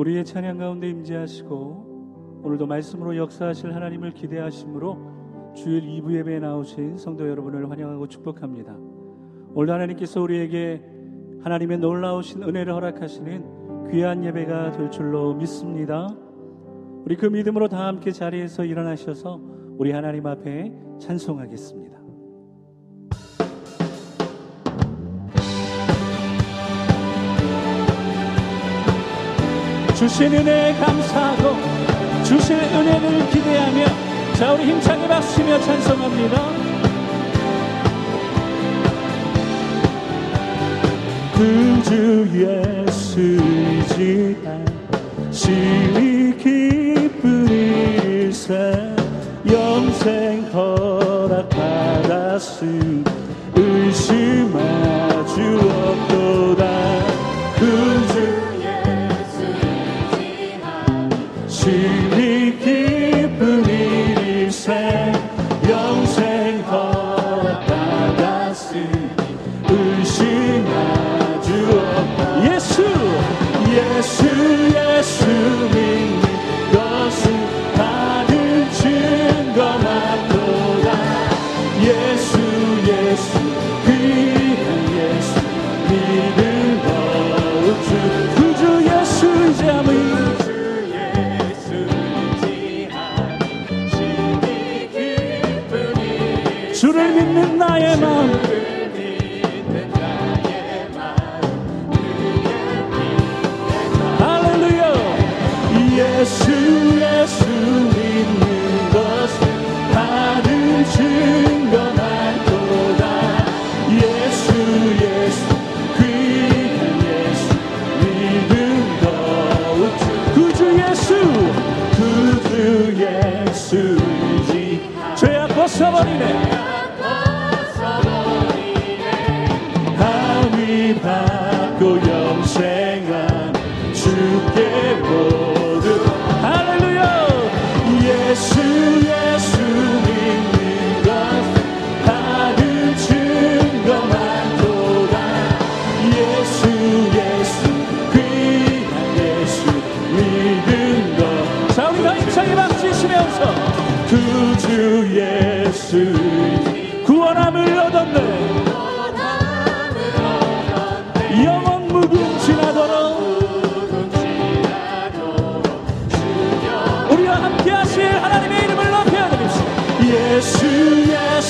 우리의 찬양 가운데 임재하시고 오늘도 말씀으로 역사하실 하나님을 기대하심으로 주일 2부 예배에 나오신 성도 여러분을 환영하고 축복합니다. 오늘도 하나님께서 우리에게 하나님의 놀라우신 은혜를 허락하시는 귀한 예배가 될 줄로 믿습니다. 우리 그 믿음으로 다 함께 자리에서 일어나셔서 우리 하나님 앞에 찬송하겠습니다. 주신 은혜에 감사하고 주실 은혜를 기대하며 자 우리 힘차게 박수며 찬송합니다. 구주 예수 지심이 기쁜 일세 영생 허 나의 마음. 할렐루야. 예수 예수 믿는 것은 받은 증거만 도다. 예수 예수 귀한 예수 믿음 더욱 구주 예수 구주 예수 죄악 벗어버리네 하위 받고 영생한 주께 모두. 할렐루야! 예수 예수 믿는 것 받은 증거만 도다. 예수 예수 귀한 예수 믿은 것 자 우리 다 힘차게 박수치면서 구주 예수 구원함을 얻었네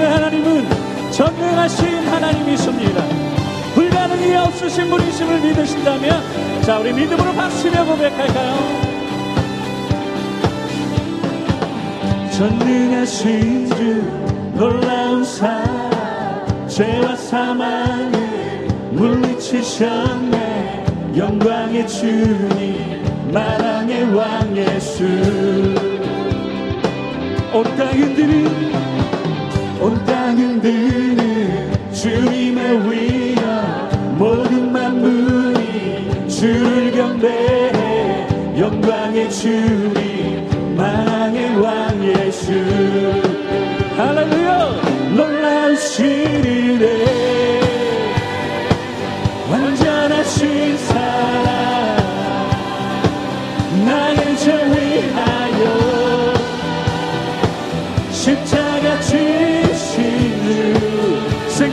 하시는 하나님은 전능하신 하나님이십니다. 불가능이 없으신 분이심을 믿으신다면 자 우리 믿음으로 박수며 고백할까요? 전능하신 주 놀라운 사랑 죄와 사망을 물리치셨네 영광의 주님 만왕의 왕 예수 온땅 흔드는 온땅 흔드는 주님의 위엄 모든 만물이 주를 경배해 영광의 주님 만왕의 왕 예수. 할렐루야! 놀라우신 이래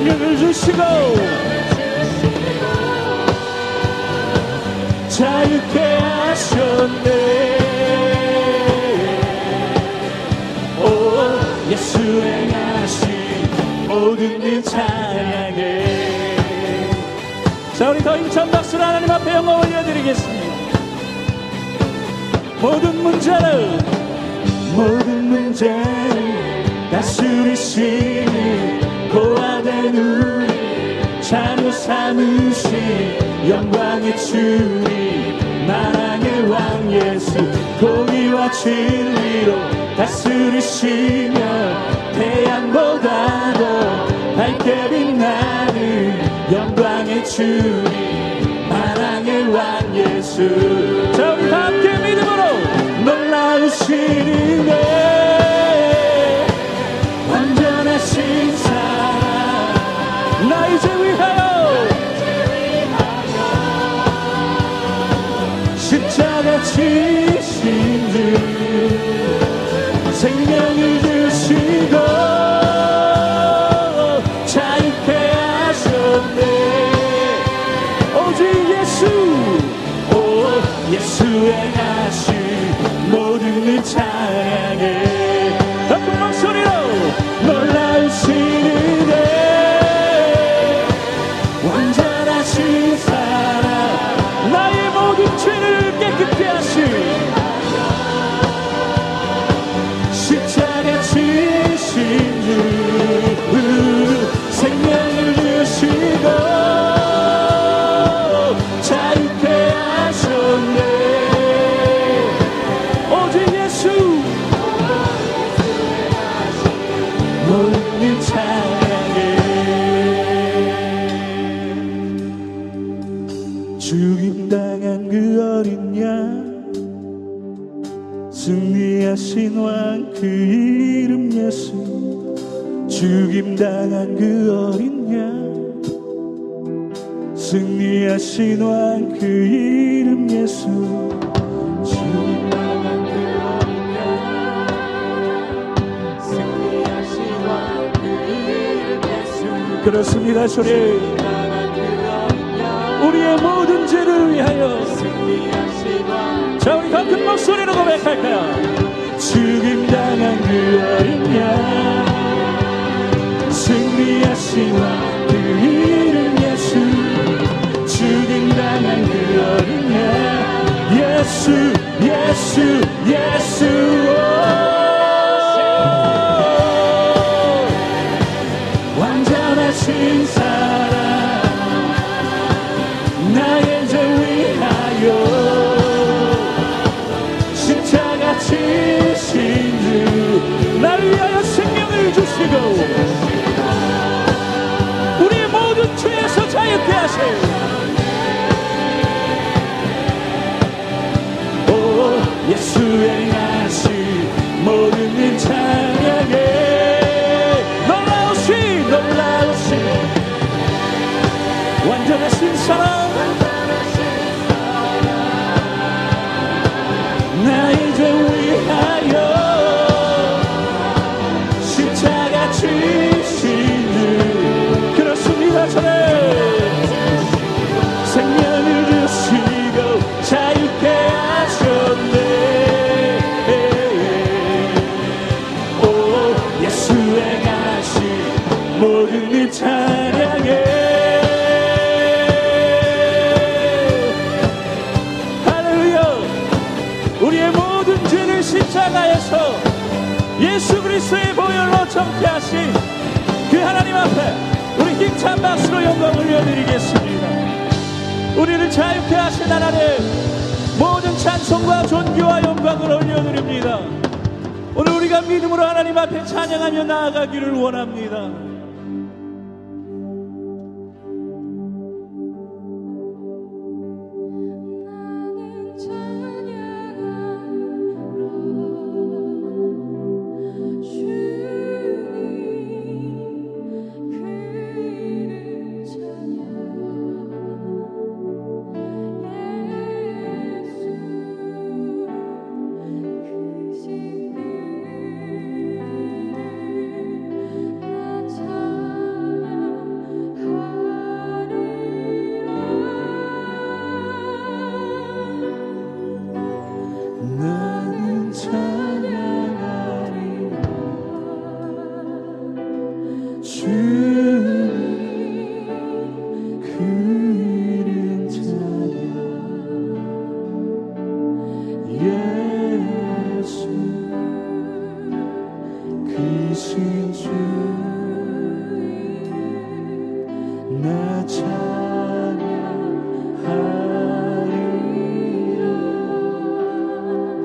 생명을 주시고. 자유케 하셨네. 오 예수 행하신 모든 일 찬양해. 자 우리 더 힘찬 박수로 하나님 앞에 영광 올려드리겠습니다. 모든 문제를 모든 문제를 다스리시는 고아된 우리 자녀 삼으신 영광의 주님 만왕의 왕 예수 공의와 진리로 다스리시며 태양보다도 밝게 빛나는 영광의 주님 만왕의 왕 예수. 자 우리 다 함께 믿음으로 놀라우시는 지신 주 이름 예수 죽임당한 그 어린 양 승리하신 왕 그 이름 예수. 죽임당한 그 어린 양 승리하신 왕 그 이름 예수. 그렇습니다 주님. 우리의 모든 죄를 위하여 자 우리 더 큰 목소리로 고백할까요 죽임 당한 그 어린 양 승리하신 왕그 이름 예수. 죽임 당한 그 어린 양 예수 예수 예수 자 영광을 올려드립니다. 오늘 우리가 믿음으로 하나님 앞에 찬양하며 나아가기를 원합니다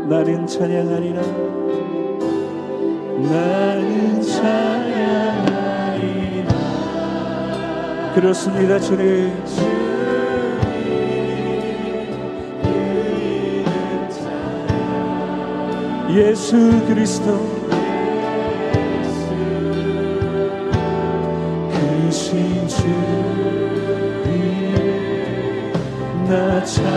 나는 찬양하리라. 나는 찬양하리라. 그렇습니다 주님. 예수 그리스도. touch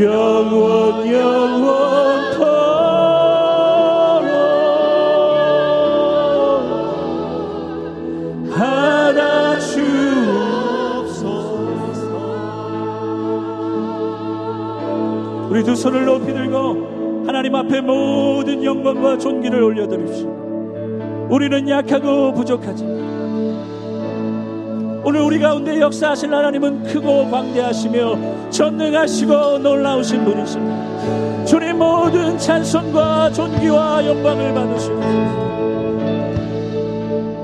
영원 영원토록 하나 주옵소서. 우리 두 손을 높이 들고 하나님 앞에 모든 영광과 존귀를 올려드립시다 우리는 약하고 부족하지만 오늘 우리 가운데 역사하실 하나님은 크고 광대하시며 전능하시고 놀라우신 분이십니다. 주님 모든 찬송과 존귀와 영광을 받으시고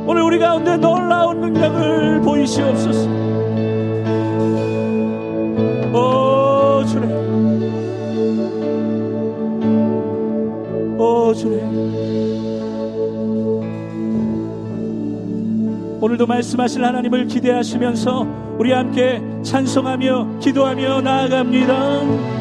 오늘 우리 가운데 놀라운 능력을 보이시옵소서. 오 주님, 오 주님. 오늘도 말씀하실 하나님을 기대하시면서 우리 함께 찬송하며 기도하며 나아갑니다.